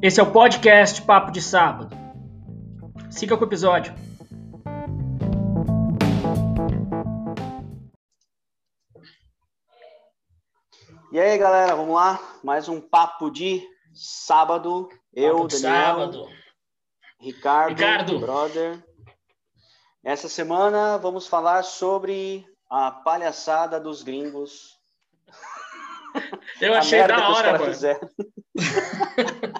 Esse é o podcast Papo de Sábado. Siga com o episódio. E aí, galera, vamos lá? Mais um papo de sábado. Eu, Papo Daniel, Sábado. Ricardo, Ricardo. brother. Essa semana vamos falar sobre a palhaçada dos gringos. Eu achei da hora, mano.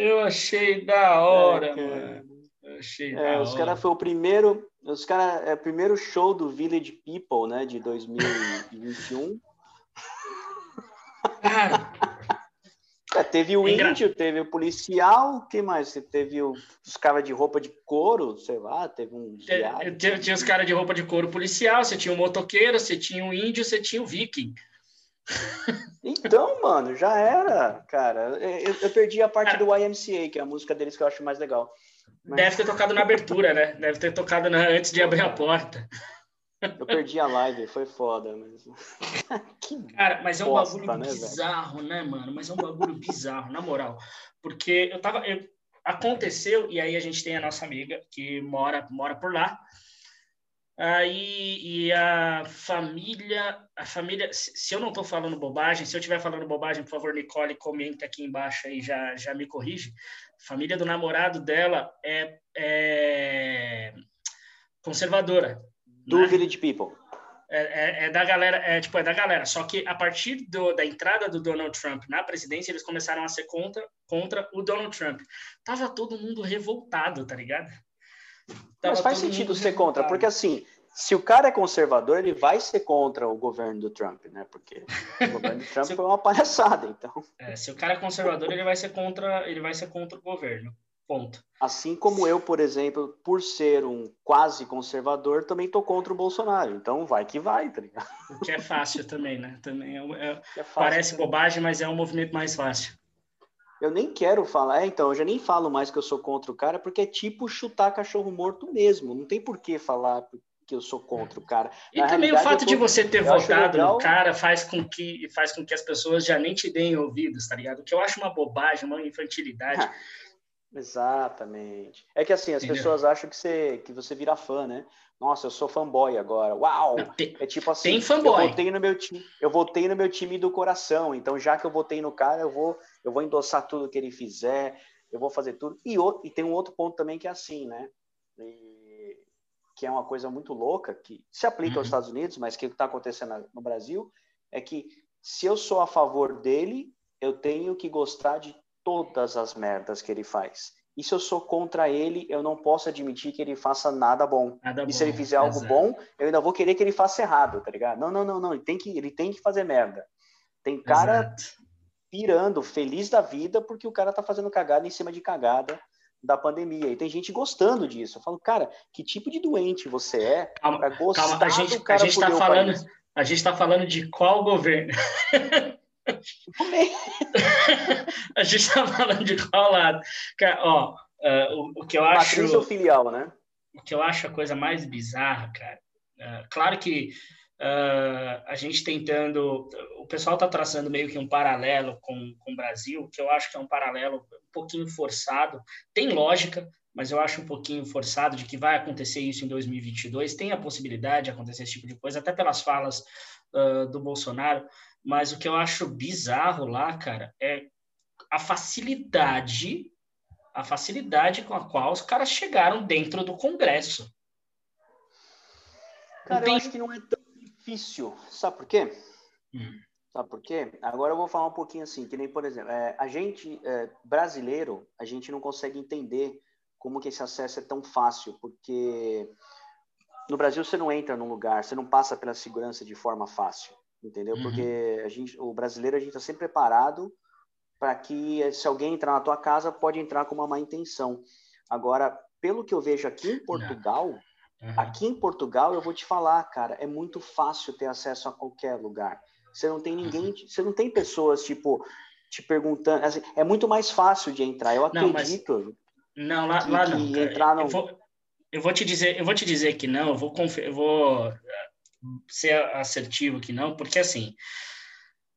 Eu achei da hora, É, cara. mano. Eu achei É, da os hora. caras foi o primeiro, os cara é o primeiro show do Village People, né, de 2021. Cara, É, teve o Engra- índio, teve o policial, o que mais? Teve o- os caras de roupa de couro, sei lá, teve um tinha, tinha os caras de roupa de couro policial, você tinha o motoqueiro, você tinha o índio, você tinha o viking. Então, mano, já era, cara. Eu, eu perdi a parte do YMCA, que é a música deles que eu acho mais legal. Mas Deve ter tocado na abertura, né? Deve ter tocado na- antes de abrir a porta. eu perdi a live, foi foda. Mas... Cara, mas é um Bosta, bagulho né, velho? bizarro, né, mano? Mas é um bagulho bizarro, na moral. Porque eu tava. eu- aconteceu, e aí a gente tem a nossa amiga que mora, mora por lá. Aí, e a família, a família, se eu não tô falando bobagem, se eu estiver falando bobagem, por favor, Nicole, comenta aqui embaixo aí, já, já me corrige. A família do namorado dela é, é conservadora. do né? Village People. É, é- é da galera, é tipo, é da galera. Só que a partir do- da entrada do Donald Trump na presidência, eles começaram a ser contra, contra o Donald Trump. Tava todo mundo revoltado, tá ligado? Mas faz sentido ser contra, porque assim, se o cara é conservador, ele vai ser contra o governo do Trump, né? Porque o governo do Trump foi uma palhaçada, então. É, se o cara é conservador, ele vai ser contra, ele vai ser contra o governo. Ponto. Assim como eu, por exemplo, por ser um quase conservador, também tô contra o Bolsonaro. Então vai que vai, tá ligado? O que é fácil também, né? Também é, é- É fácil, parece né? bobagem, mas é um movimento mais fácil. Eu nem quero falar, é, então, eu já nem falo mais que eu sou contra o cara, porque é tipo chutar cachorro morto mesmo. Não tem por que falar que eu sou contra o cara. E Na também o fato eu de tô- você ter eu votado no cara faz com que faz com que as pessoas já nem te deem ouvidos, tá ligado? O que eu acho uma bobagem, uma infantilidade. Exatamente. É que assim, as Entendeu? pessoas acham que você, que você vira fã, né? Nossa, eu sou fanboy agora. Uau! Tem- É tipo assim, Tem fanboy. eu votei no meu time, eu votei no meu time do coração. Então, já que eu votei no cara, eu vou, eu vou endossar tudo que ele fizer, eu vou fazer tudo. E, e tem um outro ponto também que é assim, né? E- que é uma coisa muito louca que se aplica Uhum. aos Estados Unidos, mas que está acontecendo no Brasil é que se eu sou a favor dele, eu tenho que gostar de todas as merdas que ele faz. E se eu sou contra ele, eu não posso admitir que ele faça nada bom. Nada E se ele bom, fizer algo exato. bom, eu ainda vou querer que ele faça errado, tá ligado? Não, não, não, não. Ele tem que, ele tem que fazer merda. Tem cara Exato. pirando, feliz da vida, porque o cara tá fazendo cagada em cima de cagada da pandemia. E tem gente gostando disso. Eu falo, cara, que tipo de doente você é Calma, pra gostar calma, a gente, do a cara gente tá falando, a gente tá falando de qual governo? a gente tá falando de qual lado? Cara, ó, ah, o, o que eu acho Matriz ou filial, né? o que eu acho a coisa mais bizarra, cara. ah, claro que ah, a gente tentando. O pessoal está traçando meio que um paralelo com, com o Brasil, que eu acho que é um paralelo um pouquinho forçado. Tem lógica, mas eu acho um pouquinho forçado de que vai acontecer isso em 2022. Tem a possibilidade de acontecer esse tipo de coisa, até pelas falas ah, do Bolsonaro. Mas o que eu acho bizarro lá, cara, é a facilidade a facilidade com a qual os caras chegaram dentro do Congresso. Cara, tem- eu acho que não é tão difícil. Sabe por quê? Hum. Sabe por quê? Agora eu vou falar um pouquinho assim, que nem, por exemplo, é, a gente, é, brasileiro, a gente não consegue entender como que esse acesso é tão fácil, porque no Brasil você não entra num lugar, você não passa pela segurança de forma fácil, entendeu? Uhum. Porque a gente, o brasileiro, a gente está sempre preparado para que se alguém entrar na tua casa, pode entrar com uma má intenção. Agora, pelo que eu vejo aqui em Portugal, Uhum. Aqui em Portugal, eu vou te falar, cara, é muito fácil ter acesso a qualquer lugar. Você não tem ninguém, você não tem pessoas, tipo, te perguntando. assim, é muito mais fácil de entrar. Eu Não, mas- acredito. Não, lá, que- lá não. entrar no- Eu, vou, eu vou te dizer, eu vou te dizer que não. Eu vou, confe- eu vou eh, ser assertivo que não, porque assim,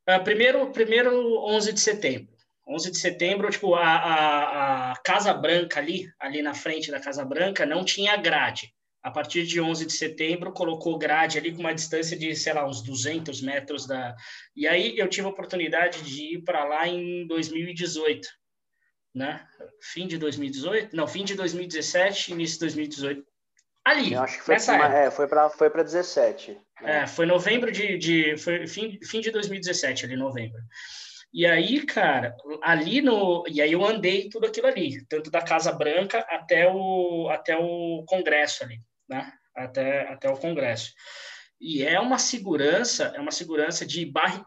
ah, primeiro, primeiro 11 de setembro, 11 de setembro, tipo, a, a, a Casa Branca ali, ali na frente da Casa Branca, não tinha grade. A partir de 11 de setembro, colocou grade ali com uma distância de, sei lá, uns 200 metros da... E aí eu tive a oportunidade de ir para lá em 2018, né? Fim de 2018? Não, fim de 2017, início de 2018. Ali, eu acho que foi, uma, é, foi para foi para 17. Né? É, foi novembro de, de foi fim, fim de 2017, ali novembro. E aí, cara, ali no. E aí eu andei tudo aquilo ali, tanto da Casa Branca até o, até o Congresso ali, né? Até, até o Congresso. E é uma segurança, é uma segurança de barri,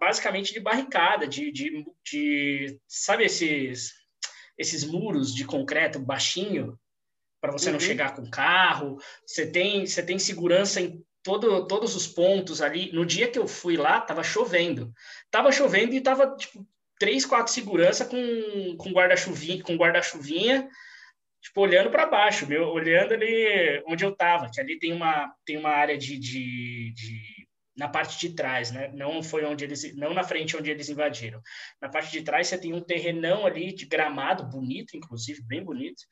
basicamente de barricada, de, de, de sabe esses, esses muros de concreto baixinho para você uhum. não chegar com carro. Você tem, você tem segurança em todo, todos os pontos ali. No dia que eu fui lá, tava chovendo. Tava chovendo e tava, tipo, três, quatro segurança com, com guarda-chuvinha, com guarda-chuvinha, tipo, olhando para baixo, meu, olhando ali onde eu tava, que ali tem uma, tem uma área de, de, de na parte de trás, né? Não foi onde eles, não na frente onde eles invadiram. Na parte de trás você tem um terrenão ali de gramado bonito, inclusive bem bonito,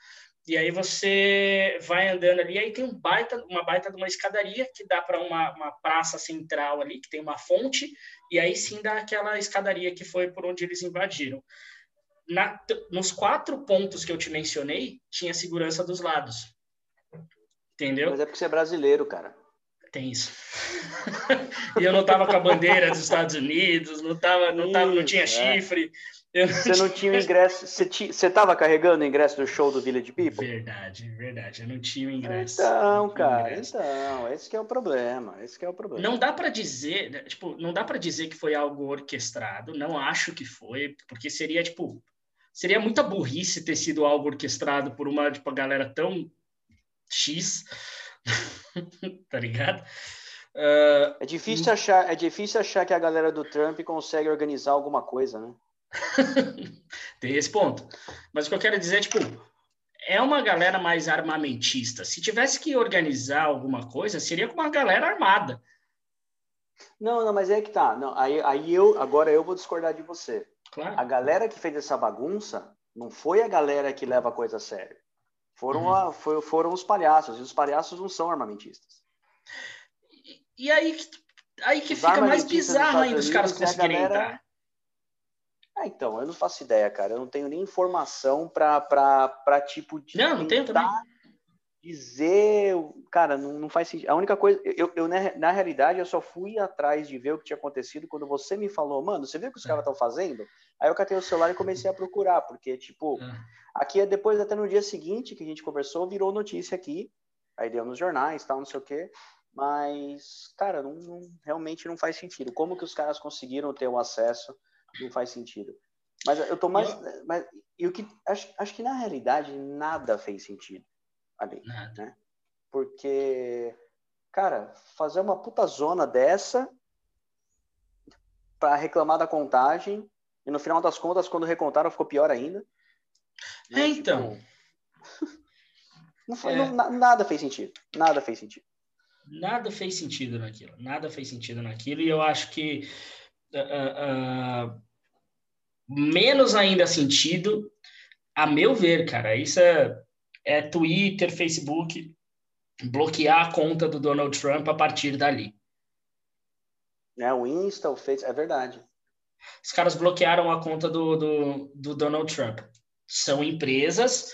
e aí você vai andando ali, aí tem um baita, uma baita de uma escadaria que dá para uma, uma praça central ali, que tem uma fonte, e aí sim dá aquela escadaria que foi por onde eles invadiram. Na, nos quatro pontos que eu te mencionei, tinha segurança dos lados. Entendeu? Mas é porque você é brasileiro, cara. Tem isso. e eu não tava com a bandeira dos Estados Unidos, não, tava, não, tava, não tinha é. Você não tinha o ingresso. Você, tinha, você tava carregando o ingresso do show do Village People? Verdade, verdade. Eu não tinha o ingresso. Então, cara, ingresso. então, esse é o problema. Esse é o problema. Não dá para dizer, né, tipo, não dá para dizer que foi algo orquestrado. Não acho que foi, porque seria tipo, seria muita burrice ter sido algo orquestrado por uma tipo, galera tão X, tá ligado? Uh, é difícil achar, é difícil achar que a galera do Trump consegue organizar alguma coisa, né? Tem esse ponto. Mas o que eu quero dizer é, tipo, é uma galera mais armamentista. Se tivesse que organizar alguma coisa, seria com uma galera armada. Não, não, mas é que tá. Não, aí, aí eu, agora eu vou discordar de você. Claro. A galera que fez essa bagunça não foi a galera que leva a coisa a sério. Foram, uhum. a, foi, foram os palhaços, e os palhaços não são armamentistas. E, e aí, aí que os fica mais bizarro ainda os caras conseguirem galera... entrar. Ah, então, eu não faço ideia, cara. Eu não tenho nem informação para tipo de. Não, não tenho também. Dizer, cara, não, não faz sentido. A única coisa, eu, eu na, realidade, eu só fui atrás de ver o que tinha acontecido quando você me falou, mano, você viu o que os caras estão fazendo? Aí eu catei o celular e comecei a procurar, porque, tipo, é. aqui é depois, até no dia seguinte que a gente conversou, virou notícia aqui, aí deu nos jornais, tal, não sei o quê. Mas, cara, não, não, realmente não faz sentido. Como que os caras conseguiram ter o acesso não faz sentido. Mas eu tô mais. Eu... Mas, e o que. Acho, acho que na realidade nada fez sentido ali. Nada. Né? Porque, cara, fazer uma puta zona dessa para reclamar da contagem e no final das contas, quando recontaram, ficou pior ainda. Né? É, então. Tipo... Não foi, é. não, nada fez sentido. Nada fez sentido. Nada fez sentido naquilo. Nada fez sentido naquilo. E eu acho que uh, uh, menos ainda sentido, a meu ver, cara. Isso é, é Twitter, Facebook, bloquear a conta do Donald Trump a partir dali. É, o Insta, o Facebook, é verdade. Os caras bloquearam a conta do, do, do Donald Trump. São empresas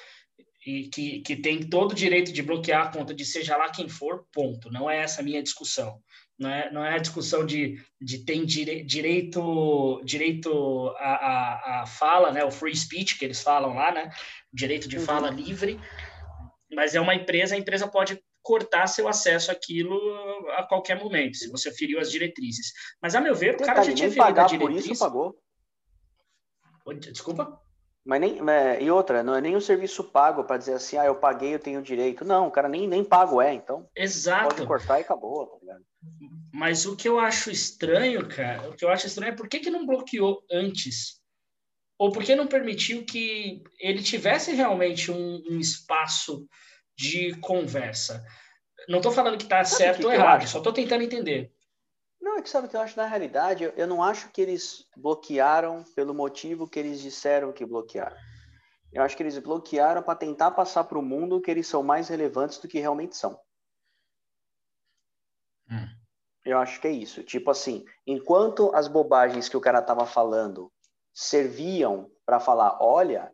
e que, que têm todo o direito de bloquear a conta de seja lá quem for, ponto. Não é essa a minha discussão não é, não é a discussão de, de ter dire, direito direito à, à, à, fala, né, o free speech que eles falam lá, né, direito de uhum. fala livre, mas é uma empresa, a empresa pode cortar seu acesso àquilo a qualquer momento, se você feriu as diretrizes. Mas, a meu ver, o cara já tinha ferido a diretriz... Por isso, pagou. Desculpa? Mas nem, é, e outra, não é nem o serviço pago para dizer assim, ah, eu paguei, eu tenho direito. Não, o cara nem, nem pago é, então. Exato. Pode cortar e acabou, tá ligado? Mas o que eu acho estranho, cara, o que eu acho estranho é por que, que não bloqueou antes? Ou por que não permitiu que ele tivesse realmente um, um espaço de conversa? Não estou falando que está certo que ou errado, só estou tentando entender. Não, é que sabe o que eu acho na realidade? Eu, eu não acho que eles bloquearam pelo motivo que eles disseram que bloquearam. Eu acho que eles bloquearam para tentar passar para o mundo que eles são mais relevantes do que realmente são. Hum. Eu acho que é isso. Tipo assim, enquanto as bobagens que o cara tava falando serviam para falar, olha,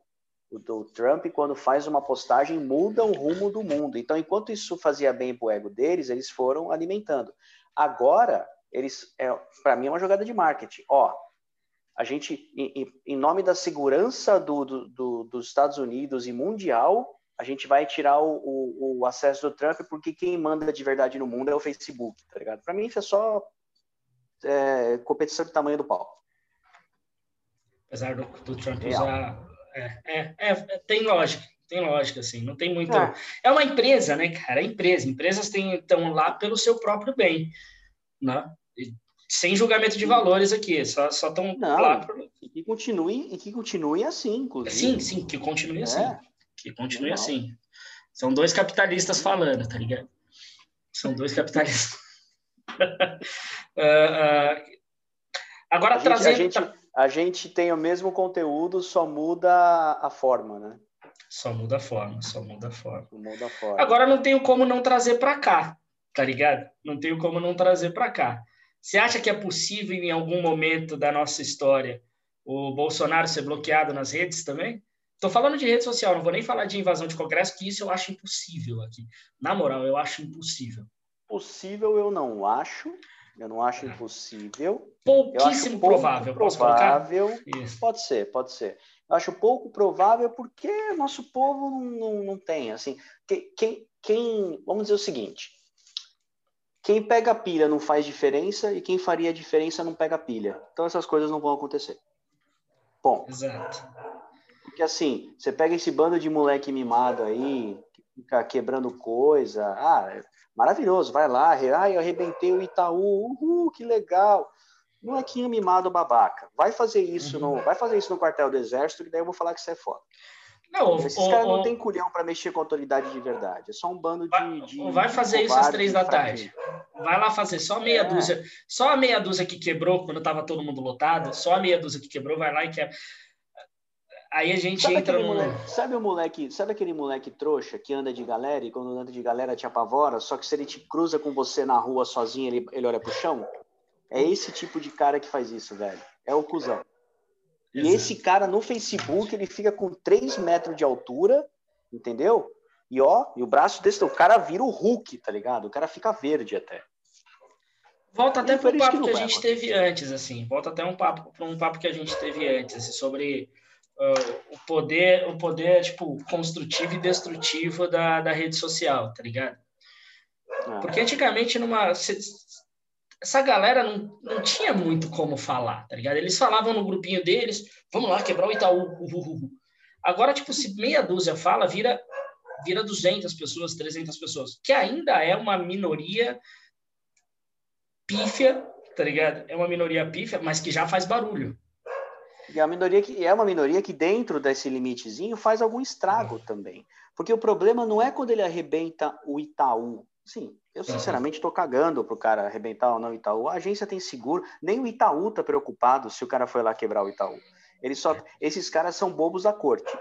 o do Trump quando faz uma postagem muda o rumo do mundo. Então, enquanto isso fazia bem pro ego deles, eles foram alimentando. Agora, eles, é, para mim é uma jogada de marketing. Ó, a gente, em, em nome da segurança do, do, do, dos Estados Unidos e mundial, a gente vai tirar o, o, o, acesso do Trump porque quem manda de verdade no mundo é o Facebook, tá ligado? Para mim isso é só é, competição de tamanho do pau. Apesar do, do Trump usar... É, é, é, tem lógica, tem lógica, assim, não tem muito... É, é uma empresa, né, cara? É empresa. Empresas estão lá pelo seu próprio bem, né? Sem julgamento de valores aqui, só estão lá por... E que continue, e que continue assim, inclusive. Sim, sim, que continue é. assim. Que continue Legal. assim. São dois capitalistas falando, tá ligado? São dois capitalistas. uh, uh, agora, a. Gente, a, gente, a gente tem o mesmo conteúdo, só muda a forma, né? Só muda a forma, só muda a forma. Muda a forma. Agora não tenho como não trazer para cá, tá ligado? Não tenho como não trazer para cá. Você acha que é possível, em algum momento da nossa história, o Bolsonaro ser bloqueado nas redes também? Estou falando de rede social, não vou nem falar de invasão de congresso, que isso eu acho impossível aqui. Na moral, eu acho impossível. Possível eu não acho. Eu não acho impossível. Pouquíssimo provável, provável. Pode ser, pode ser. Eu acho pouco provável porque nosso povo não, não, não tem. Assim, quem, quem, vamos dizer o seguinte: quem pega pilha não faz diferença e quem faria diferença não pega pilha. Então essas coisas não vão acontecer. Bom. Exato. Porque assim, você pega esse bando de moleque mimado aí, que fica quebrando coisa. Ah, maravilhoso, vai lá. Ah, eu arrebentei o Itaú. Uhul, que legal. Molequinho mimado babaca. Vai fazer isso uhum. no, vai fazer isso no quartel do exército, que daí eu vou falar que você é foda. Não, Esses caras não tem culhão para mexer com a autoridade de verdade. É só um bando de. de vai fazer de isso às três da tarde. Vai lá fazer só meia é. dúzia. Só a meia dúzia que quebrou quando estava todo mundo lotado. Só a meia dúzia que quebrou, vai lá e quebra. Aí a gente sabe entra no. Moleque, sabe o moleque, sabe aquele moleque trouxa que anda de galera e quando anda de galera te apavora, só que se ele te cruza com você na rua sozinho, ele, ele olha pro chão? É esse tipo de cara que faz isso, velho. É o cuzão. E Exato. esse cara no Facebook, ele fica com 3 metros de altura, entendeu? E ó, e o braço desse, o cara vira o Hulk, tá ligado? O cara fica verde até. Volta até para o papo que, que a gente teve antes, assim. Volta até um papo para um papo que a gente teve antes, assim, sobre uh, o poder, o poder tipo construtivo e destrutivo da, da rede social, tá ligado? Ah. Porque antigamente numa essa galera não, não tinha muito como falar, tá ligado? Eles falavam no grupinho deles, vamos lá, quebrar o Itaú. Agora, tipo, se meia dúzia fala, vira, vira 200 pessoas, 300 pessoas, que ainda é uma minoria pífia, tá ligado? É uma minoria pífia, mas que já faz barulho. E a minoria que é uma minoria que dentro desse limitezinho faz algum estrago é. também. Porque o problema não é quando ele arrebenta o Itaú. Sim, eu sinceramente estou cagando pro cara arrebentar ou não o Itaú. A agência tem seguro, nem o Itaú tá preocupado se o cara foi lá quebrar o Itaú. Eles só, esses caras são bobos da corte.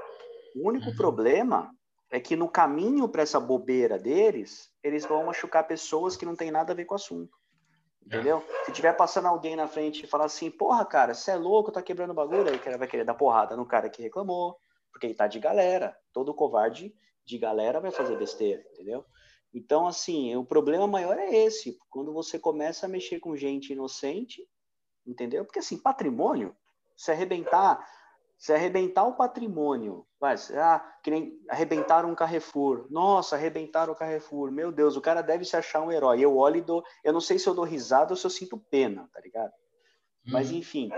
O único uhum. problema é que no caminho para essa bobeira deles, eles vão machucar pessoas que não tem nada a ver com o assunto. Entendeu? É. Se tiver passando alguém na frente e falar assim, porra, cara, você é louco, tá quebrando bagulho, aí o cara vai querer dar porrada no cara que reclamou, porque ele tá de galera. Todo covarde de galera vai fazer besteira, entendeu? Então, assim, o problema maior é esse, quando você começa a mexer com gente inocente, entendeu? Porque, assim, patrimônio, se arrebentar, se arrebentar o patrimônio, vai, ah, que nem arrebentaram um Carrefour, nossa, arrebentaram o Carrefour, meu Deus, o cara deve se achar um herói. Eu olho e dou, eu não sei se eu dou risada ou se eu sinto pena, tá ligado? Mas, uhum. enfim,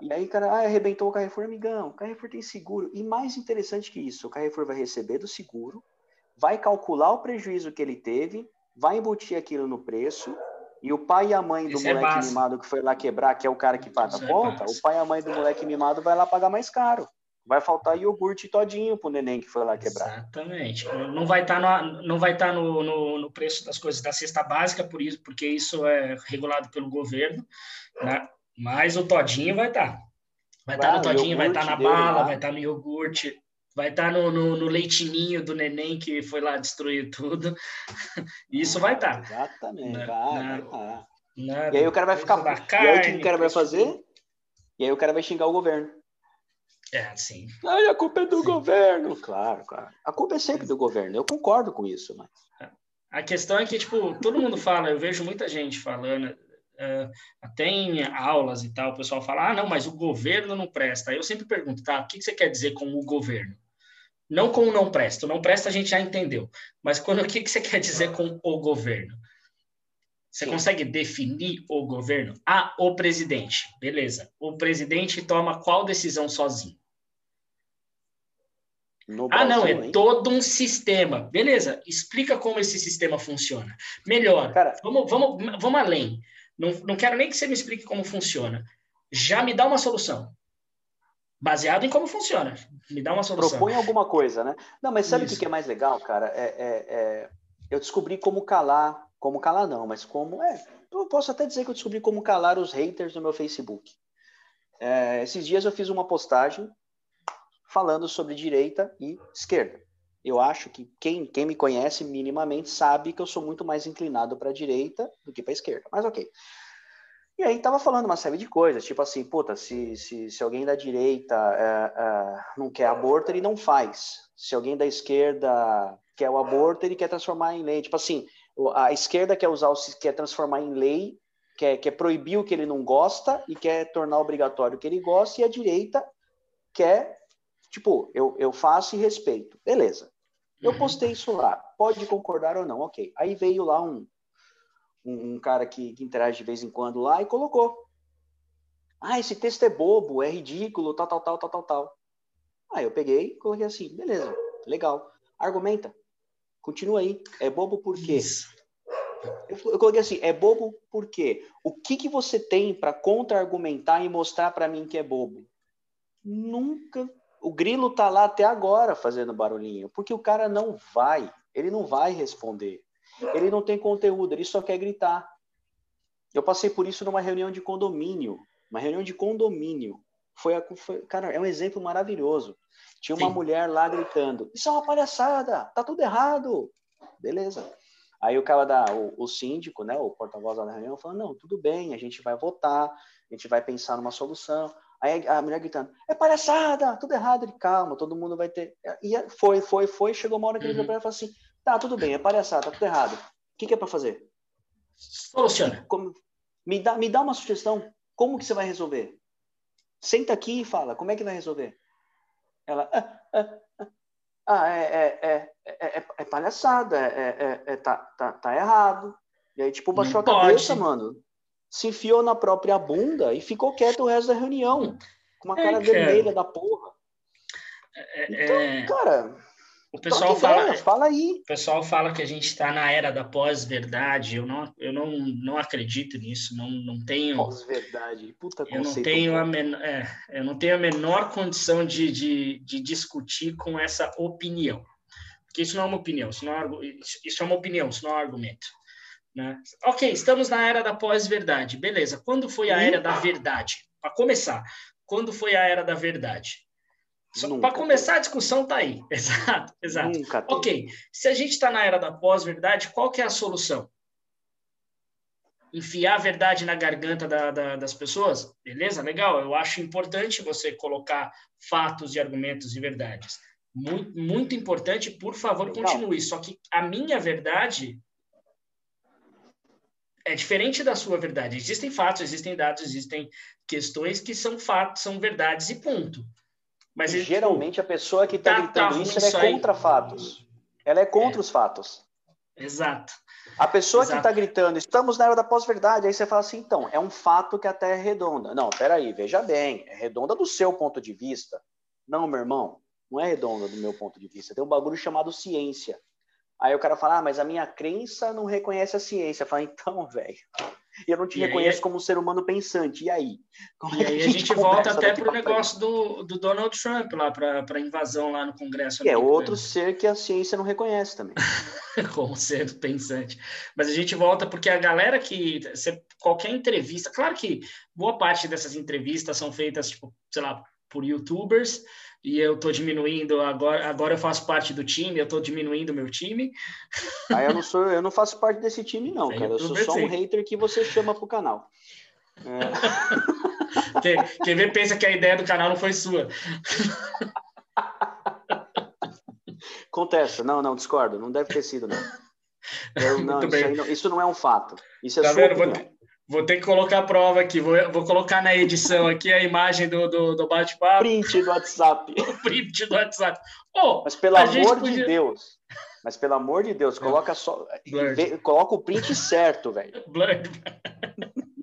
e aí, cara, ah, arrebentou o Carrefour, amigão, o Carrefour tem seguro. E mais interessante que isso, o Carrefour vai receber do seguro, vai calcular o prejuízo que ele teve, vai embutir aquilo no preço, e o pai e a mãe do Isso é moleque é mimado que foi lá quebrar, que é o cara que paga a é conta, é o pai e a mãe do moleque mimado vai lá pagar mais caro. vai faltar iogurte todinho pro neném que foi lá quebrar. Exatamente. Não vai estar tá no, não vai estar tá no, no, no, preço das coisas da cesta básica, por isso, porque isso é regulado pelo governo, né? Mas o todinho vai estar. Tá. Vai estar tá no todinho, vai estar tá na bala, lá. vai estar tá no iogurte, vai estar tá no, no, no, leitinho do neném que foi lá destruir tudo. Isso vai estar. Exatamente. Na, vai, na, vai. Na, e aí o cara vai ficar. Carne, e aí o que o cara vai fazer? E aí o cara vai xingar o governo. É, sim. Ai, a culpa é do sim. governo. Claro, claro. A culpa é sempre do governo. Eu concordo com isso, mas. A questão é que, tipo, todo mundo fala, eu vejo muita gente falando, uh, até em aulas e tal, o pessoal fala, ah, não, mas o governo não presta. Aí eu sempre pergunto, tá, o que você quer dizer com o governo? Não com o não presta. O não presta a gente já entendeu. Mas quando, o que você quer dizer com o governo? Você Sim. consegue definir o governo? Ah, o presidente. Beleza. O presidente toma qual decisão sozinho? No ah, não, é hein? todo um sistema. Beleza, explica como esse sistema funciona. Melhor, Cara, vamos, vamos, vamos além. Não, não quero nem que você me explique como funciona. Já me dá uma solução. Baseado em como funciona. Me dá uma solução. Propõe alguma coisa, né? Não, mas sabe o que é mais legal, cara? É, é, é, eu descobri como calar como calar não, mas como é. Eu posso até dizer que eu descobri como calar os haters no meu Facebook. É, esses dias eu fiz uma postagem falando sobre direita e esquerda. Eu acho que quem, quem me conhece minimamente sabe que eu sou muito mais inclinado para a direita do que para a esquerda. Mas ok. E aí tava falando uma série de coisas, tipo assim, puta, se, se, se alguém da direita é, é, não quer aborto, ele não faz. Se alguém da esquerda quer o aborto, ele quer transformar em lei. Tipo assim, a esquerda quer usar, quer transformar em lei, quer, quer proibir o que ele não gosta e quer tornar obrigatório o que ele gosta, e a direita quer, tipo, eu, eu faço e respeito. Beleza. Eu uhum. postei isso lá. Pode concordar ou não, ok. Aí veio lá um, um, um cara que, que interage de vez em quando lá e colocou. Ah, esse texto é bobo, é ridículo, tal, tal, tal, tal, tal, tal. Aí eu peguei e coloquei assim, beleza, legal. Argumenta. Continua aí. É bobo por quê? Eu, eu coloquei assim, é bobo por quê? O que, que você tem para contra-argumentar e mostrar para mim que é bobo? Nunca. O grilo tá lá até agora fazendo barulhinho, porque o cara não vai, ele não vai responder. Ele não tem conteúdo, ele só quer gritar. Eu passei por isso numa reunião de condomínio, uma reunião de condomínio. Foi, a, foi cara, é um exemplo maravilhoso. Tinha uma Sim. mulher lá gritando: Isso é uma palhaçada, tá tudo errado. Beleza. Aí o cara da, o, o síndico, né, o porta-voz da reunião, falou: Não, tudo bem, a gente vai votar, a gente vai pensar numa solução. Aí a mulher gritando: É palhaçada, tudo errado. Ele, calma, todo mundo vai ter. E foi, foi, foi. Chegou uma hora que ele uhum. falou assim: Tá, tudo bem, é palhaçada, tá tudo errado. O que, que é para fazer? Soluciona. Como, me, dá, me dá uma sugestão. Como que você vai resolver? Senta aqui e fala: Como é que vai resolver? Ela, ah, ah, ah, ah é, é, é, é, palhaçada, é, é, tá, tá, tá errado. E aí, tipo, baixou a cabeça, mano. Se enfiou na própria bunda e ficou quieto o resto da reunião. Com uma cara vermelha da porra. Então, cara, o pessoal fala, fala aí. O pessoal fala que a gente está na era da pós-verdade. Eu não, eu não, não acredito nisso. Não, não tenho. Pós-verdade, puta eu não tenho a men, é, Eu não tenho a menor condição de, de, de discutir com essa opinião, porque isso não é uma opinião. Isso, não é, isso é uma opinião. Isso não é um argumento. Né? Ok, estamos na era da pós-verdade. Beleza. Quando foi a era da verdade? Para começar, quando foi a era da verdade? Para começar a discussão tá aí. Exato, exato. Nunca ok, se a gente está na era da pós-verdade, qual que é a solução? Enfiar a verdade na garganta da, da, das pessoas? Beleza, legal. Eu acho importante você colocar fatos e argumentos e verdades. Muito, muito importante, por favor, continue. Só que a minha verdade é diferente da sua verdade. Existem fatos, existem dados, existem questões que são fatos, são verdades e ponto. Mas e, geralmente a pessoa que está tá, gritando tá isso é contra fatos. Ela é contra é. os fatos. Exato. A pessoa Exato. que está gritando, estamos na era da pós-verdade, aí você fala assim, então, é um fato que a Terra é redonda. Não, peraí, veja bem, é redonda do seu ponto de vista. Não, meu irmão, não é redonda do meu ponto de vista. Tem um bagulho chamado ciência. Aí o cara fala, ah, mas a minha crença não reconhece a ciência. Fala, então, velho, E eu não te e reconheço aí, como um ser humano pensante. E aí? Como e é aí a gente, gente volta até para o negócio do, do Donald Trump, lá para a invasão lá no Congresso. Que é outro ser que a ciência não reconhece também. como ser pensante. Mas a gente volta porque a galera que. Qualquer entrevista. Claro que boa parte dessas entrevistas são feitas, tipo, sei lá, por youtubers e eu estou diminuindo agora agora eu faço parte do time eu estou diminuindo o meu time. Ah, eu não sou eu não faço parte desse time não é cara. eu sou só um hater que você chama pro canal. É. quem, quem vê pensa que a ideia do canal não foi sua. Acontece. Não não discordo. Não deve ter sido não, eu, não, isso, não isso, não é um fato. Isso é tá sua vendo? Vou ter que colocar a prova aqui, vou, vou colocar na edição aqui a imagem do, do, do bate-papo. Print do WhatsApp. Print do WhatsApp. Oh, mas pelo amor podia... de Deus, mas pelo amor de Deus, coloca só. Vê, coloca o print certo, velho. Blurred.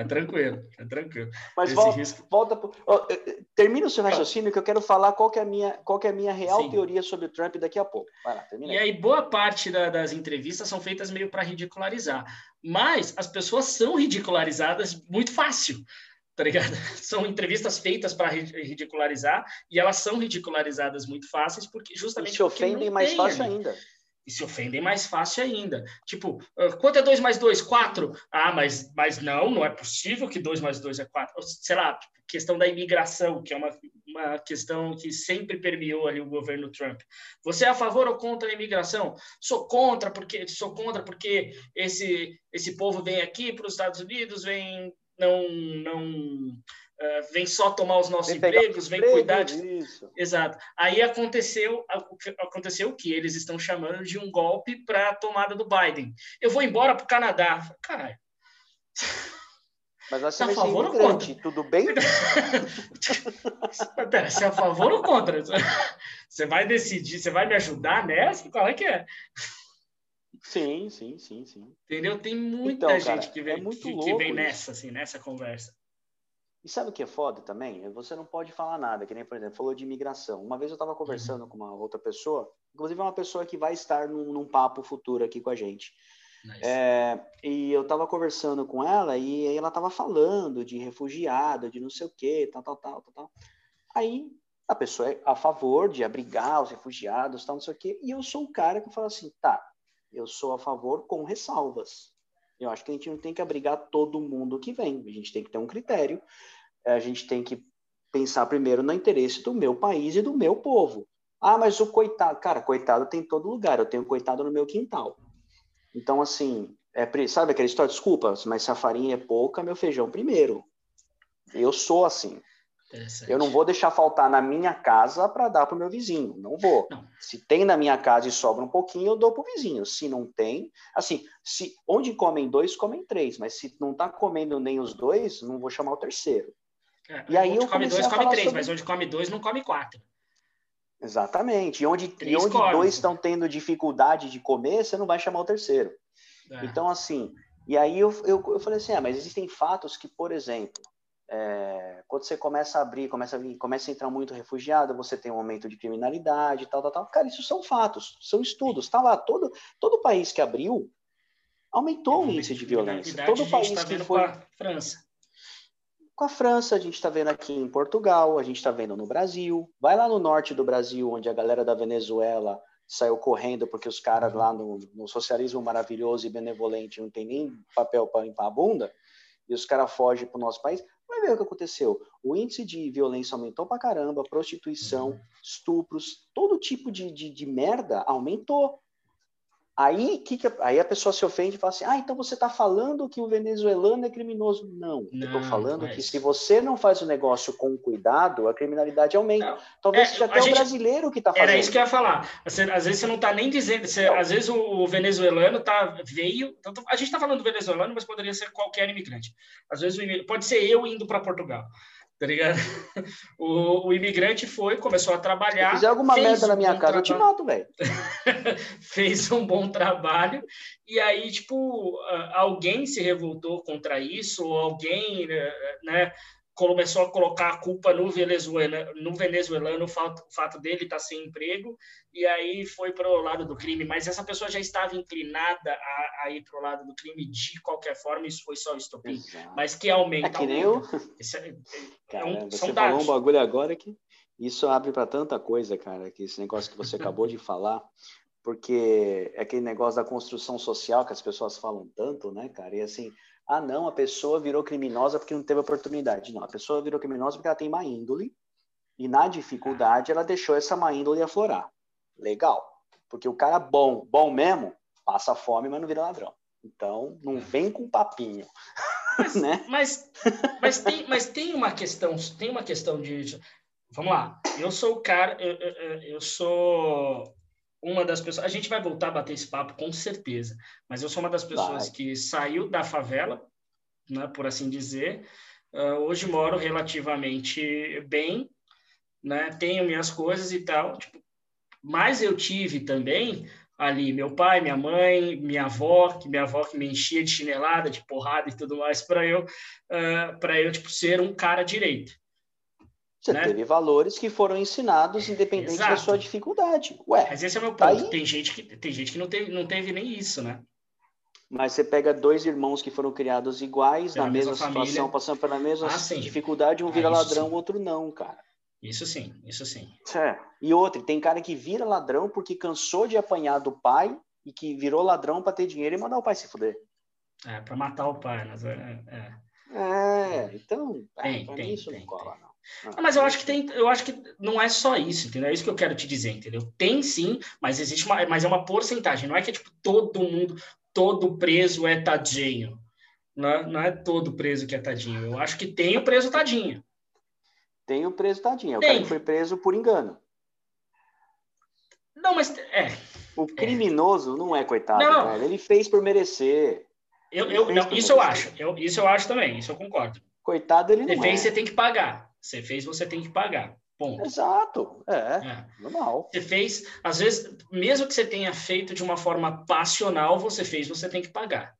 É tranquilo, é tranquilo. Mas volta, risco... volta pro... oh, termina o seu raciocínio que eu quero falar qual que é a minha, qual que é a minha real Sim. teoria sobre o Trump daqui a pouco. Vai lá, termina. E aí, boa parte da, das entrevistas são feitas meio para ridicularizar. Mas as pessoas são ridicularizadas muito fácil, tá ligado? São entrevistas feitas para ridicularizar e elas são ridicularizadas muito fáceis porque justamente e se ofendem mais fácil ali. ainda e se ofendem mais fácil ainda. Tipo, ah, quanto é 2 mais 2? 4? Ah, mas, mas não, não é possível que 2 mais 2 é 4. Sei lá, questão da imigração, que é uma, uma questão que sempre permeou ali o governo Trump. Você é a favor ou contra a imigração? Sou contra, porque sou contra porque esse, esse povo vem aqui para os Estados Unidos, vem não não Uh, vem só tomar os nossos vem empregos, vem cuidar de... Isso. Exato. Aí aconteceu, aconteceu o que eles estão chamando de um golpe para a tomada do Biden. Eu vou embora para o Canadá. Caralho. Mas você tá a favor ou contra? Tudo bem? Pera, você é a favor ou contra? Você vai decidir, você vai me ajudar nessa? Qual é que é? Sim, sim, sim, sim. Entendeu? Tem muita então, gente cara, que, vem, é que, que vem nessa, assim, nessa conversa. E sabe o que é foda também? Você não pode falar nada, que nem, por exemplo, falou de imigração. Uma vez eu estava conversando uhum. com uma outra pessoa, inclusive é uma pessoa que vai estar num, num papo futuro aqui com a gente. Nice. É, e eu estava conversando com ela e ela estava falando de refugiado, de não sei o que, tal, tal, tal, tal, tal. Aí a pessoa é a favor de abrigar os refugiados, tal, não sei o quê, e eu sou o cara que fala assim, tá, eu sou a favor com ressalvas. Eu acho que a gente não tem que abrigar todo mundo que vem. A gente tem que ter um critério. A gente tem que pensar primeiro no interesse do meu país e do meu povo. Ah, mas o coitado, cara, coitado tem em todo lugar. Eu tenho coitado no meu quintal. Então, assim, é, sabe aquela história? Desculpa, mas se a farinha é pouca, meu feijão primeiro. Eu sou assim. Eu não vou deixar faltar na minha casa para dar para o meu vizinho. Não vou. Não. Se tem na minha casa e sobra um pouquinho, eu dou para o vizinho. Se não tem, assim, se onde comem dois, comem três. Mas se não está comendo nem os dois, não vou chamar o terceiro. É, e aí onde eu come dois, come três, sobre... mas onde come dois, não come quatro. Exatamente. E onde, e onde dois estão tendo dificuldade de comer, você não vai chamar o terceiro. É. Então, assim, e aí eu, eu, eu falei assim, ah, mas existem fatos que, por exemplo, é, quando você começa a abrir, começa a, vir, começa a entrar muito refugiado, você tem um aumento de criminalidade, tal, tal, tal. Cara, isso são fatos, são estudos. Está lá, todo, todo país que abriu aumentou o índice de violência. Todo país tá que foi. Com a França. Com a França, a gente está vendo aqui em Portugal, a gente está vendo no Brasil. Vai lá no norte do Brasil, onde a galera da Venezuela saiu correndo porque os caras lá no, no socialismo maravilhoso e benevolente não tem nem papel para limpar a bunda, e os caras fogem para o nosso país. Vai ver o que aconteceu. O índice de violência aumentou pra caramba, prostituição, uhum. estupros, todo tipo de, de, de merda aumentou. Aí, que que, aí a pessoa se ofende e fala assim: ah, então você está falando que o venezuelano é criminoso. Não, não eu estou falando mas... que se você não faz o negócio com cuidado, a criminalidade aumenta. Não. Talvez é, seja até gente, o brasileiro que está fazendo. Era isso que eu ia falar. Às vezes você não está nem dizendo. Você, às vezes o, o, venezuelano tá, veio. A gente está falando do venezuelano, mas poderia ser qualquer imigrante. Às vezes pode ser eu indo para Portugal tá ligado? O, o, imigrante foi, começou a trabalhar. Se fizer alguma merda na minha casa, eu te mato, velho. fez um bom trabalho, e aí, tipo, alguém se revoltou contra isso, ou alguém, né, começou a colocar a culpa no venezuelano, no venezuelano o fato, o fato dele estar tá sem emprego, e aí foi para o lado do crime. Mas essa pessoa já estava inclinada a, a ir para o lado do crime de qualquer forma, isso foi só o estopim. Exato. Mas que aumenta. É que nem eu. Esse é, é um, você falou um bagulho agora que isso abre para tanta coisa, cara, que esse negócio que você acabou de falar porque é aquele negócio da construção social que as pessoas falam tanto, né, cara? E assim, ah, não, a pessoa virou criminosa porque não teve oportunidade. Não, a pessoa virou criminosa porque ela tem má índole e na dificuldade ela deixou essa má índole aflorar. Legal. Porque o cara bom, bom mesmo, passa fome, mas não vira ladrão. Então, não é. vem com papinho. Mas, né? mas, mas, tem, mas tem uma questão, tem uma questão de. Vamos lá, eu sou o cara, eu, eu, eu sou uma das pessoas. A gente vai voltar a bater esse papo com certeza, mas eu sou uma das pessoas vai. que saiu da favela, né, por assim dizer. Uh, hoje moro relativamente bem, né, tenho minhas coisas e tal. Tipo, mas eu tive também ali meu pai, minha mãe, minha avó, que minha avó que me enchia de chinelada, de porrada e tudo mais para eu, uh, para eu tipo ser um cara direito. Você né? teve valores que foram ensinados independente Exato. da sua dificuldade. Ué, Mas esse é o meu ponto. Aí... Tem gente que, tem gente que não, teve, não teve nem isso, né? Mas você pega dois irmãos que foram criados iguais, na mesma, mesma situação, passando pela mesma ah, dificuldade, um ah, vira ah, ladrão, o outro não, cara. Isso sim, isso sim. É. E outro, tem cara que vira ladrão porque cansou de apanhar do pai e que virou ladrão para ter dinheiro e mandar o pai se fuder. É, para matar o pai, mas é. É, é então, tem, é, tem, isso tem, não cola, não. Ah, mas eu acho que tem, eu acho que não é só isso, entendeu? É isso que eu quero te dizer, entendeu? Tem sim, mas existe uma, mas é uma porcentagem. Não é que tipo todo mundo, todo preso é tadinho. Não é, não é todo preso que é tadinho. Eu acho que tem o preso tadinho. Tem o preso tadinho. É o tem. cara que foi preso por engano. Não, mas é. O criminoso é. não é coitado, não. Ele fez por merecer. Eu, eu, não, isso merecer. eu acho. Eu, isso eu acho também. Isso eu concordo. Coitado ele não Você fez, é. você tem que pagar. Você fez, você tem que pagar. Ponto. Exato, é, é, normal. Você fez, às vezes, mesmo que você tenha feito de uma forma passional, você fez, você tem que pagar.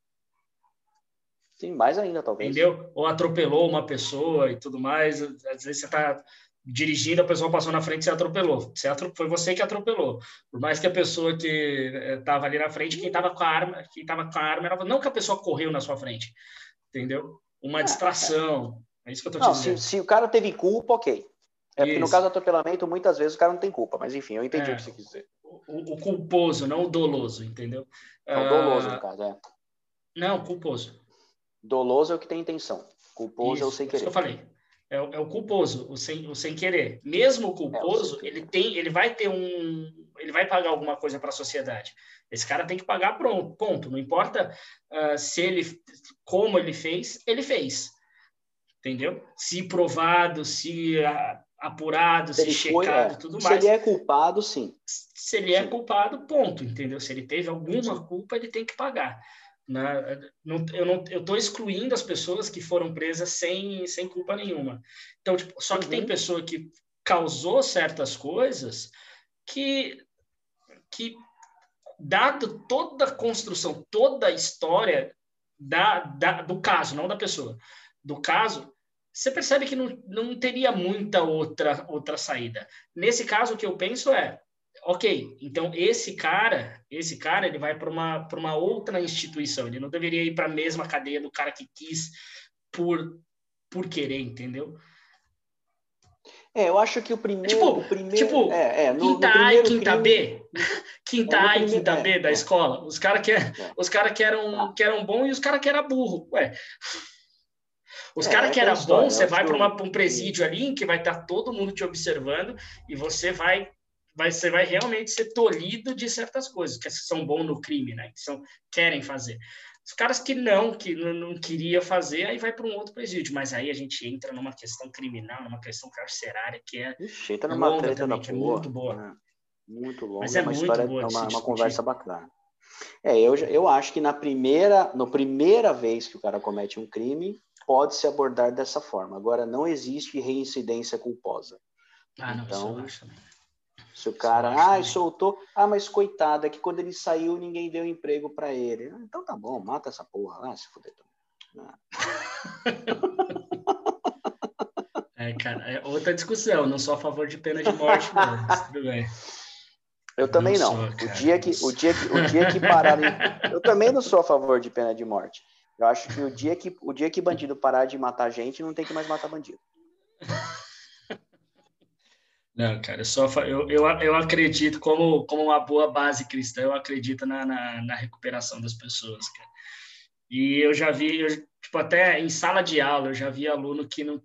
Sim, mais ainda, talvez. Entendeu? Ou atropelou uma pessoa e tudo mais. Às vezes você está dirigindo, a pessoa passou na frente e você atropelou. Você atrop... Foi você que atropelou. Por mais que a pessoa que estava eh, ali na frente, quem estava com a arma, quem estava com a arma era não que a pessoa correu na sua frente, entendeu? Uma é, distração. É isso que eu tô não, dizendo. Se, se, o cara teve culpa, ok. É porque no caso do atropelamento, muitas vezes o cara não tem culpa, mas enfim, eu entendi é, o que você quis dizer. O, o, culposo, não o doloso, entendeu? É o doloso, uh, no caso, é. Não, culposo. Doloso é o que tem intenção. Culposo isso, é o sem querer. Isso que eu falei. É, é, o culposo, o sem, o sem querer. Mesmo o culposo, é, o ele tem, ele vai ter um, ele vai pagar alguma coisa para a sociedade. Esse cara tem que pagar pronto, ponto. Não importa uh, se ele, como ele fez, ele fez entendeu? Se provado, se apurado, se, se checado, foi, é. tudo mais. Se ele é culpado, sim. Se ele é sim. é culpado, ponto, entendeu? Se ele teve alguma sim. culpa, ele tem que pagar. Né? Não, eu não, eu estou excluindo as pessoas que foram presas sem, sem culpa nenhuma. Então, tipo, só que uhum. tem pessoa que causou certas coisas que, que dado toda a construção, toda a história da, da, do caso, não da pessoa, do caso, você percebe que não, não teria muita outra, outra saída. Nesse caso, o que eu penso é, ok, então esse cara, esse cara, ele vai para uma, uma outra instituição, ele não deveria ir para a mesma cadeia do cara que quis por, por querer, entendeu? É, eu acho que o primeiro. Tipo, o primeiro, tipo é, é, no, quinta no A e quinta crime, B. Quinta é, A e quinta B da é. escola. Os caras que, é. os cara que, eram, que eram bons e os caras que eram burro. Ué, os é, caras que era bom, você vai para um presídio ali em que vai estar tá todo mundo te observando e você vai, vai, você vai realmente ser tolhido de certas coisas que são bons no crime, né? Que são, querem fazer. Os caras que não, que não, não queria fazer, aí vai para um outro presídio. Mas aí a gente entra numa questão criminal, numa questão carcerária que é Ixi, entra numa longa também, que é muito boa. É. Muito longa, Mas é, é uma muito história, boa é uma, uma conversa bacana. É, eu, eu acho que na primeira, na primeira vez que o cara comete um crime, pode-se abordar dessa forma. Agora, não existe reincidência culposa. Ah, não, então, isso eu acho também. Se o cara, ah, soltou, ah, mas coitado, é que quando ele saiu ninguém deu emprego para ele. Ah, então tá bom, mata essa porra, ah, se fuder. Ah. É, cara, é outra discussão. Não sou a favor de pena de morte, não. tudo bem. Eu também não. não. Sou, o, dia que, o, dia que, o dia que pararem. Eu também não sou a favor de pena de morte. Eu acho que o dia que, o dia que bandido parar de matar gente, não tem que mais matar bandido. Não, cara, eu, só, eu, eu, eu acredito, como, como uma boa base cristã, eu acredito na, na, na recuperação das pessoas, cara. E eu já vi, eu, tipo, até em sala de aula, eu já vi aluno que não,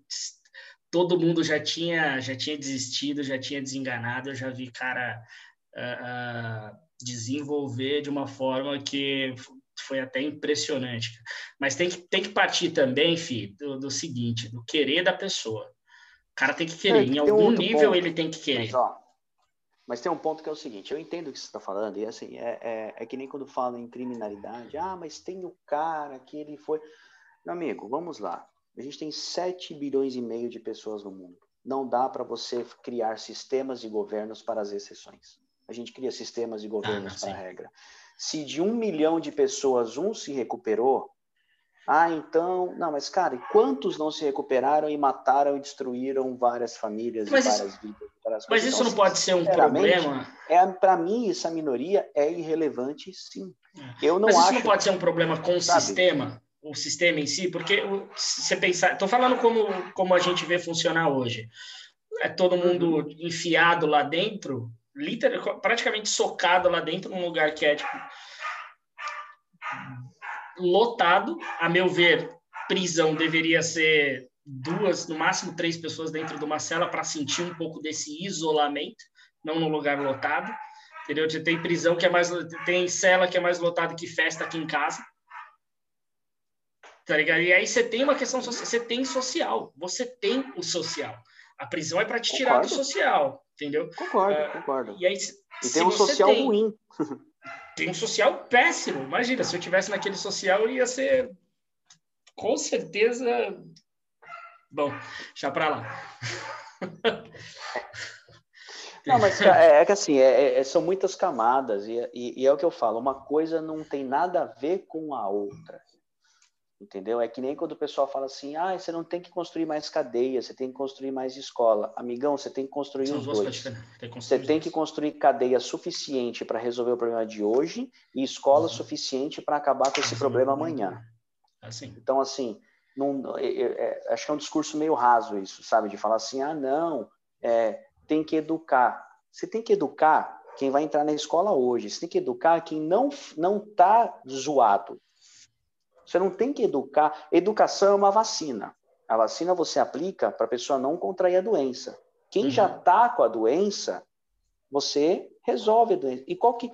todo mundo já tinha, já tinha desistido, já tinha desenganado, eu já vi cara uh, uh, desenvolver de uma forma que foi até impressionante. Mas tem que, tem que partir também, Fih, do, do seguinte, do querer da pessoa. O cara tem que querer, é, em algum nível ponto, ele tem que querer. Mas, ó, mas, tem um ponto que é o seguinte, eu entendo o que você está falando, e assim, é, é, é, que nem quando falam em criminalidade, ah, mas tem o cara que ele foi... Meu amigo, vamos lá. A gente tem 7 bilhões e meio de pessoas no mundo. Não dá para você criar sistemas e governos para as exceções. A gente cria sistemas e governos ah, para a regra. Se de um milhão de pessoas um se recuperou, ah, então. Não, mas, cara, e quantos não se recuperaram e mataram e destruíram várias famílias mas e várias isso, vidas? Várias mas isso então, não pode ser um problema? É, Para mim, essa minoria é irrelevante, sim. É. Eu não mas isso não pode ser um problema com o sistema? O sistema em si? Porque você pensar. Estou falando como, como a gente vê funcionar hoje. É todo mundo uhum. enfiado lá dentro, literal, praticamente socado lá dentro, num lugar que é tipo lotado. A meu ver, prisão deveria ser duas, no máximo três pessoas dentro de uma cela para sentir um pouco desse isolamento, não no lugar lotado. Entendeu? Você tem prisão que é mais. Tem cela que é mais lotada que festa aqui em casa. Tá ligado? E aí você tem uma questão social. Você tem social. Você tem o social. A prisão é para te tirar concordo. do social. Entendeu? Concordo, uh, concordo. E aí, e tem um social tem, ruim. tem um social péssimo. Imagina, se eu tivesse naquele social, eu ia ser com certeza. Bom, já para lá. Não, mas é, é que assim, é, é, são muitas camadas, e, e, e, é o que eu falo, uma coisa não tem nada a ver com a outra. Entendeu? É que nem quando o pessoal fala assim, ah, você não tem que construir mais cadeia, você tem que construir mais escola. Amigão, você tem que construir São os dois. Tem você tem que construir cadeia suficiente para resolver o problema de hoje e escola uhum. suficiente para acabar com esse problema amanhã. Assim. Então, assim, não, é, é, acho que é um discurso meio raso isso, sabe? De falar assim, ah, não, é, tem que educar. Você tem que educar quem vai entrar na escola hoje. Você tem que educar quem não não está zoado. Você não tem que educar. Educação é uma vacina. A vacina você aplica para a pessoa não contrair a doença. Quem uhum. já está com a doença, você resolve a doença. E qual que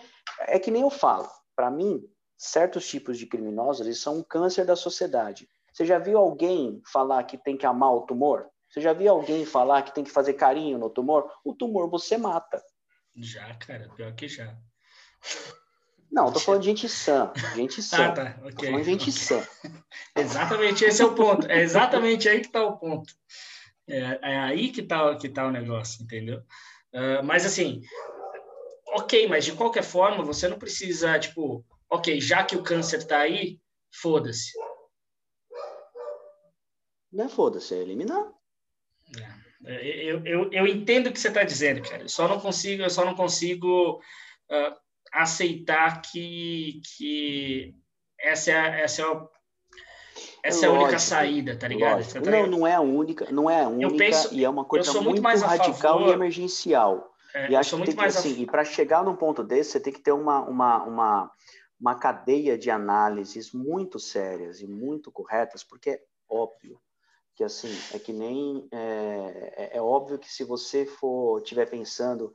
é que nem eu falo. Para mim, certos tipos de criminosos eles são um câncer da sociedade. Você já viu alguém falar que tem que amar o tumor? Você já viu alguém falar que tem que fazer carinho no tumor? O tumor você mata. Já, cara, pior que já. Não, tô falando de gente sã. Gente ah, sã. Ah, tá. Ok. Tô falando de gente sã. exatamente, esse é o ponto. É exatamente aí que está o ponto. É, é, aí que está que tá o negócio, entendeu? Uh, mas assim, ok, mas de qualquer forma, você não precisa, tipo, ok, já que o câncer está aí, foda-se. Não é foda-se, é eliminar. É, eu, eu, eu entendo o que você está dizendo, cara. Eu só não consigo, eu só não consigo uh, aceitar que, que essa é, essa é, a, essa é a única saída, tá ligado? Tá não, não é a única, não é a única penso, e é uma coisa muito, muito radical favor, e emergencial. É, e acho que tem que, assim, e para chegar num ponto desse, você tem que ter uma, uma, uma, uma cadeia de análises muito sérias e muito corretas, porque é óbvio que assim é que nem é, é, é óbvio que se você for tiver pensando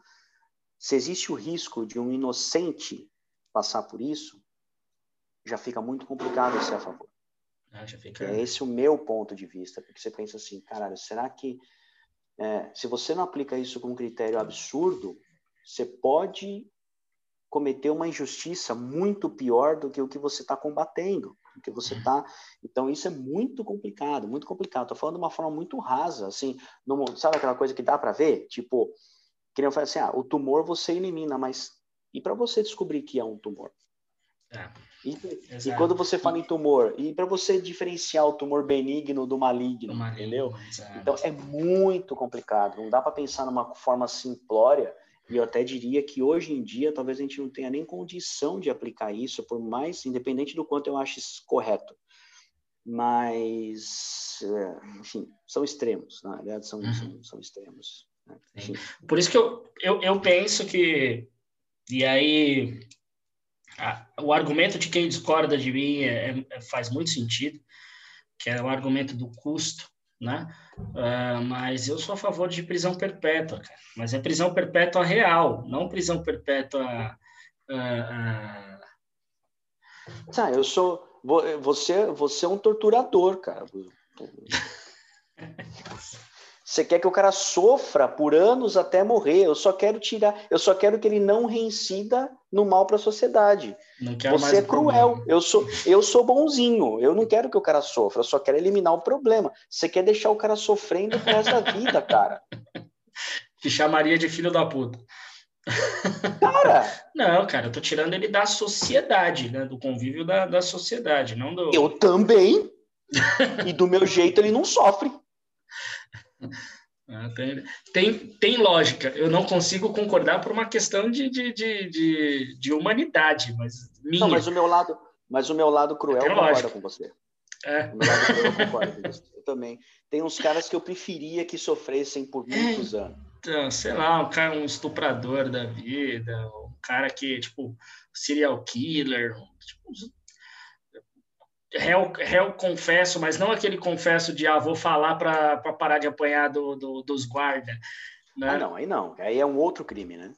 se existe o risco de um inocente passar por isso, já fica muito complicado ser a favor. Ah, fica... É esse o meu ponto de vista, porque você pensa assim, caralho, será que é, se você não aplica isso com um critério absurdo, você pode cometer uma injustiça muito pior do que o que você está combatendo, do que você está. Então isso é muito complicado, muito complicado. Estou falando de uma forma muito rasa, assim, sabe aquela coisa que dá para ver, tipo que nem eu falei assim, ah, o tumor você elimina, mas e para você descobrir que é um tumor? É. E, e, quando você fala em tumor, e para você diferenciar o tumor benigno do maligno, do maligno entendeu? Exato. Então é muito complicado. Não dá para pensar numa forma simplória. E eu até diria que hoje em dia talvez a gente não tenha nem condição de aplicar isso, por mais independente do quanto eu acho correto. Mas, é, enfim, são extremos, na verdade são, uhum. são, são, extremos. Por isso que eu, eu, eu penso que, e aí o argumento de quem discorda de mim é, é, faz muito sentido, que é o argumento do custo, né? Uh, mas eu sou a favor de prisão perpétua, cara. Mas é prisão perpétua real, não prisão perpétua. Uh, uh... Tá, eu sou. Você, você é um torturador, cara. Você quer que o cara sofra por anos até morrer. Eu só quero tirar, eu só quero que ele não reincida no mal para a sociedade. Você é cruel. Problema. Eu sou, eu sou bonzinho. Eu não quero que o cara sofra. Eu só quero eliminar o problema. Você quer deixar o cara sofrendo pro resto da vida, cara. Te chamaria de filho da puta. Cara! não, cara, eu tô tirando ele da sociedade, né? Do convívio da, da sociedade, não do. Eu também. e do meu jeito ele não sofre. Ah, tem, tem, lógica. Eu não consigo concordar por uma questão de, de, de, de, de humanidade, mas minha. Não, mas o meu lado, mas o meu lado cruel concorda lógica. com você. É. O meu lado cruel concorda com você. Eu também. Tem uns caras que eu preferia que sofressem por muitos é, anos. Então, sei lá, um cara, um estuprador da vida, um cara que, tipo, serial killer, tipo, réu, réu confesso, mas não aquele confesso de ah, vou falar para parar de apanhar do, do dos guardas. Né? Ah, não, aí não. Aí é um outro crime, né?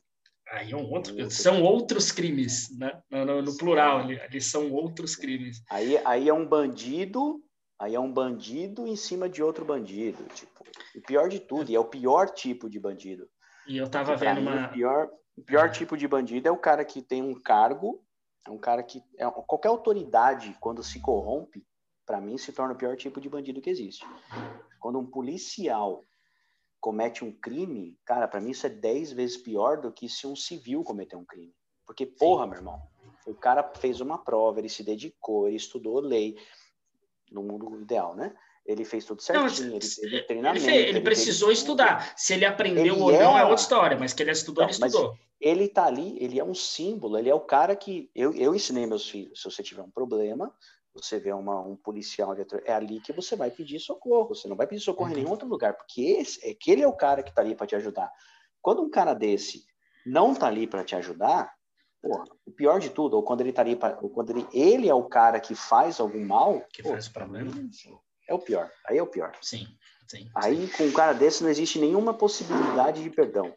Aí é um outro, um outro são crime. outros crimes, né? No, no, no plural, ali, ali, são outros crimes. Aí, aí é um bandido, aí é um bandido em cima de outro bandido, tipo. O pior de tudo, e é o pior tipo de bandido. E eu tava vendo mim, uma. O pior, o pior é. tipo de bandido é o cara que tem um cargo é um cara que. É, qualquer autoridade, quando se corrompe, para mim, se torna o pior tipo de bandido que existe. Quando um policial comete um crime, cara, para mim isso é dez vezes pior do que se um civil cometer um crime. Porque, porra, meu irmão, o cara fez uma prova, ele se dedicou, ele estudou lei, no mundo ideal, né? Ele fez tudo certinho, não, ele teve treinamento. Ele, fez, ele, ele precisou estudar. Se ele aprendeu ele ou não é, é outra história, mas que ele estudou, não, ele estudou ele está ali, ele é um símbolo, ele é o cara que eu, eu ensinei meus filhos. Se você tiver um problema, você vê uma, um policial, é ali que você vai pedir socorro. Você não vai pedir socorro uhum. em nenhum outro lugar, porque esse, é que ele é o cara que está ali para te ajudar. Quando um cara desse não está ali para te ajudar, porra, o pior de tudo, ou quando ele está ali, pra, ou quando ele, ele é o cara que faz algum mal, que faz o problema, é o pior. Aí é o pior. Sim, sim. Aí com um cara desse não existe nenhuma possibilidade de perdão.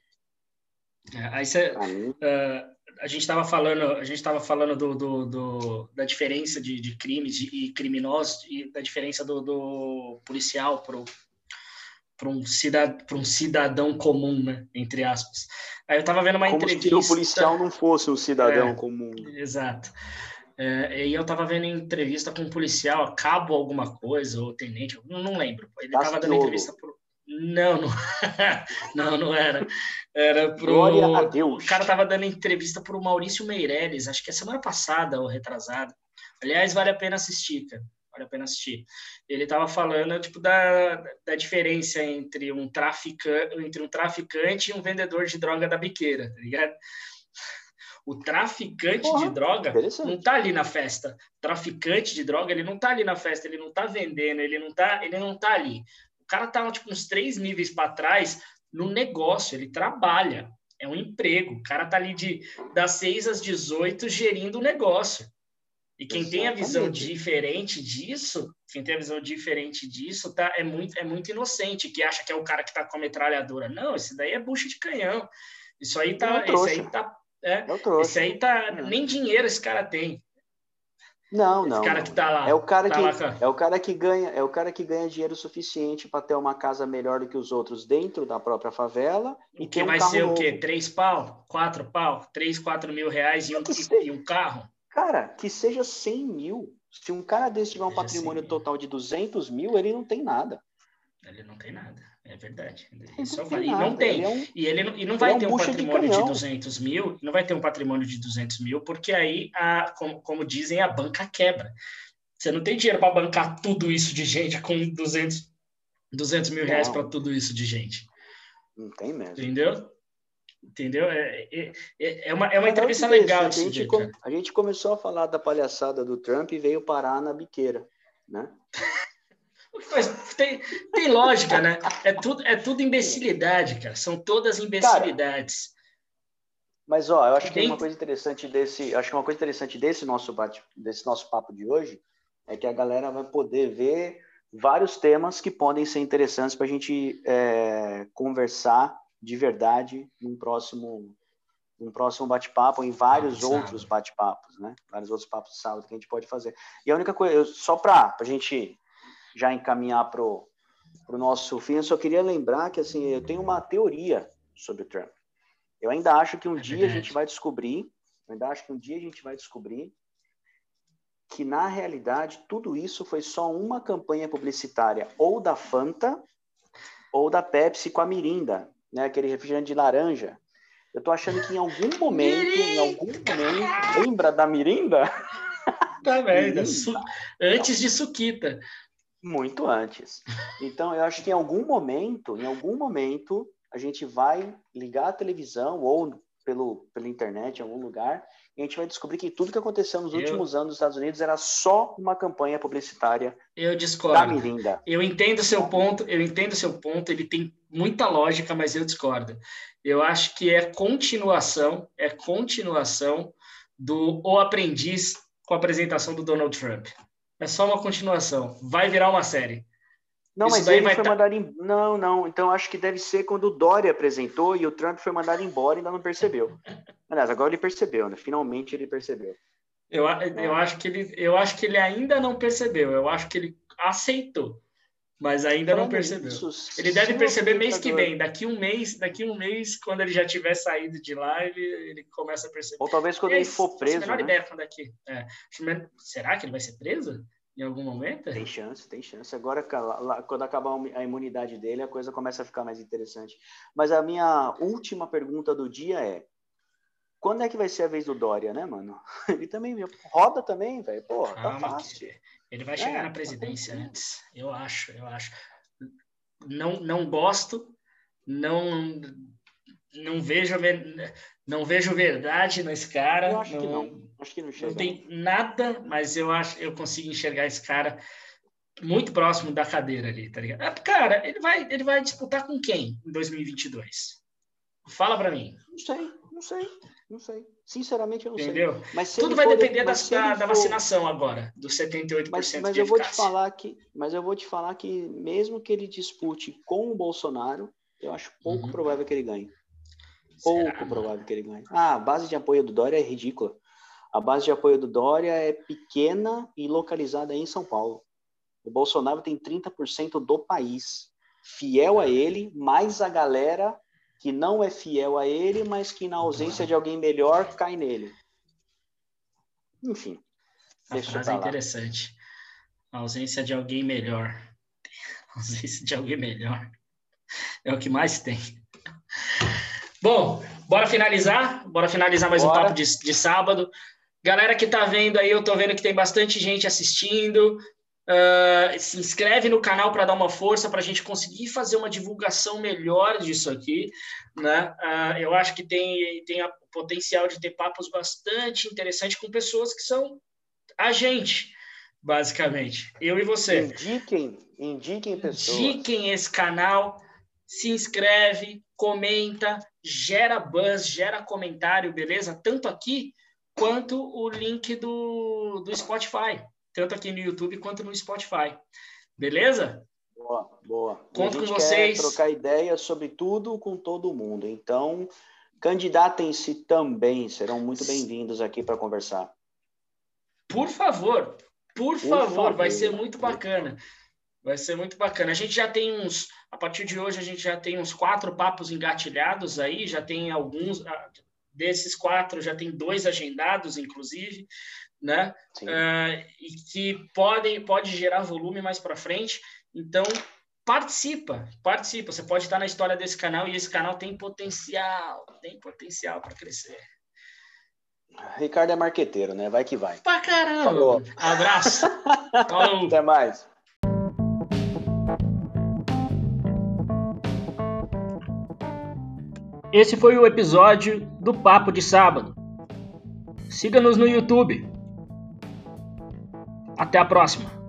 É, aí você, uh, a gente estava falando, a gente estava falando do, do, do, da diferença de, de crimes e criminosos e da diferença do, do policial para um, cidad, um cidadão comum, né? Entre aspas. Aí eu estava vendo uma Como entrevista. se o policial não fosse um cidadão é, comum. Exato. É, e eu estava vendo entrevista com um policial, cabo alguma coisa, ou tenente, não, não lembro. Ele estava dando entrevista pro, não, não, não, não era. Era pro. Glória a Deus. O cara tava dando entrevista pro Maurício Meirelles, acho que é semana passada ou retrasada. Aliás, vale a pena assistir, cara. Vale a pena assistir. Ele tava falando, tipo, da, da diferença entre um, traficante, entre um traficante e um vendedor de droga da biqueira, tá ligado? O traficante Porra, de droga não tá ali na festa. O traficante de droga, ele não tá ali na festa, ele não tá vendendo, ele não tá, ele não tá ali cara tá tipo, uns três níveis para trás no negócio, ele trabalha, é um emprego. O cara tá ali de das 6 às 18 gerindo o negócio. E quem Exatamente. tem a visão diferente disso, quem tem a visão diferente disso, tá, é muito, é muito inocente, que acha que é o cara que tá com a metralhadora. Não, esse daí é bucha de canhão. Isso aí tá, é esse aí tá, é, é esse aí tá, é. nem dinheiro esse cara tem. Não, não. Esse cara que tá lá. É o cara tá que lá, é o cara que ganha, é o cara que ganha dinheiro suficiente para ter uma casa melhor do que os outros dentro da própria favela. E que um vai ser novo. o quê? Três pau? Quatro pau? Três, quatro mil reais e um, e um carro? Cara, que seja cem mil. Se um cara desse tiver um patrimônio total de 200 mil, ele não tem nada. Ele não tem nada, é verdade. Ele só fala, e não tem. Ele é um, e ele não, e não vai é um ter um patrimônio de, de 200 mil, não vai ter um patrimônio de 200 mil, porque aí, a, como, como dizem, a banca quebra. Você não tem dinheiro para bancar tudo isso de gente com 200, 200 mil reais para tudo isso de gente. Não tem mesmo. Entendeu? Entendeu? É, é, é, é uma, é uma entrevista legal. A gente, com, a gente começou a falar da palhaçada do Trump e veio parar na biqueira, né? Mas tem, tem lógica, né? É tudo, é tudo imbecilidade, cara. São todas imbecilidades. Cara, mas ó, eu acho que uma coisa interessante desse, acho que uma coisa interessante desse nosso bate, desse nosso papo de hoje é que a galera vai poder ver vários temas que podem ser interessantes para a gente é, conversar de verdade num próximo um próximo bate-papo, em vários ah, outros bate-papos, né? Vários outros papos de sábado que a gente pode fazer. E a única coisa, só para a gente já encaminhar para o nosso fim, eu só queria lembrar que assim, eu tenho uma teoria sobre o Trump. Eu ainda acho que um é dia a gente vai descobrir, eu ainda acho que um dia a gente vai descobrir que na realidade tudo isso foi só uma campanha publicitária ou da Fanta ou da Pepsi com a Mirinda, né, aquele refrigerante de laranja. Eu tô achando que em algum momento, em algum momento, lembra da Mirinda? Tá merda, antes de Suquita. Muito antes. Então, eu acho que em algum momento, em algum momento, a gente vai ligar a televisão ou pelo, pela internet em algum lugar e a gente vai descobrir que tudo que aconteceu nos eu... últimos anos nos Estados Unidos era só uma campanha publicitária eu discordo. da Mirinda. Eu entendo seu ponto, eu entendo seu ponto, ele tem muita lógica, mas eu discordo. Eu acho que é continuação, é continuação do O Aprendiz com a apresentação do Donald Trump. É só uma continuação. Vai virar uma série. Não, Isso mas ele foi tá... mandado em... Não, não. Então acho que deve ser quando o Dória apresentou e o Trump foi mandado embora e ainda não percebeu. Aliás, agora ele percebeu, né? Finalmente ele percebeu. Eu, eu, é. acho que ele, eu acho que ele ainda não percebeu. Eu acho que ele aceitou, mas ainda não percebeu. Isso, ele deve perceber mês que vem. Daqui um mês, daqui um mês, quando ele já tiver saído de lá, ele, ele começa a perceber. Ou talvez quando ele for preso. Menor né? ideia quando aqui. É. Será que ele vai ser preso? em algum momento? Tem chance, tem chance. Agora, quando acabar a imunidade dele, a coisa começa a ficar mais interessante. Mas a minha última pergunta do dia é: quando é que vai ser a vez do Dória, né, mano? Ele também roda também, velho. Pô, tá fácil. Ele vai chegar é, na presidência tá antes. Eu acho, eu acho. Não, não gosto, não não vejo não vejo verdade nesse cara. Eu acho não, que não. Acho que não chega. Não tem nada, mas eu acho eu consigo enxergar esse cara muito próximo da cadeira ali, tá ligado? Ah, cara, ele vai ele vai disputar com quem em 2022? Fala para mim. Não sei, não sei, não sei. Sinceramente, eu não Entendeu? sei. Mas Tudo vai for, depender da, da, da, vacinação agora, dos 78% mas, mas de eu eficácia. vou te falar que, mas eu vou te falar que mesmo que ele dispute com o Bolsonaro, eu acho pouco uhum. provável que ele ganhe pouco Será? provável que ele ganhe. Ah, a base de apoio do Dória é ridícula. A base de apoio do Dória é pequena e localizada em São Paulo. O Bolsonaro tem 30% do país fiel a ele, mais a galera que não é fiel a ele, mas que na ausência de alguém melhor cai nele. Enfim. A frase é interessante. A ausência de alguém melhor. A ausência de alguém melhor. É o que mais tem. Bom, bora finalizar? Bora finalizar mais bora. um papo de, de sábado. Galera que tá vendo aí, eu tô vendo que tem bastante gente assistindo. Uh, se inscreve no canal para dar uma força para a gente conseguir fazer uma divulgação melhor disso aqui. Né? Uh, eu acho que tem, tem o potencial de ter papos bastante interessantes com pessoas que são a gente, basicamente. Eu e você. Indiquem, indiquem pessoas. Indiquem esse canal, se inscreve, comenta, gera buzz, gera comentário, beleza? Tanto aqui quanto o link do, do Spotify. Tanto aqui no YouTube quanto no Spotify. Beleza? Boa, boa. Conto com vocês. trocar ideias sobre tudo com todo mundo. Então, candidatem-se também. Serão muito bem-vindos aqui para conversar. Por favor, por, por favor, favor, vai ser muito bacana. Vai ser muito bacana. A gente já tem uns, a partir de hoje, a gente já tem uns quatro papos engatilhados aí, já tem alguns, ah, desses quatro, já tem dois agendados, inclusive, né? Uh, e que podem, pode gerar volume mais para frente. Então, participa, participa. Você pode estar na história desse canal e esse canal tem potencial, tem potencial para crescer. Ricardo é marqueteiro, né? Vai que vai. Pra caramba. Falou. Abraço. Falou. Até mais. Esse foi o episódio do Papo de Sábado. Siga-nos no YouTube. Até a próxima.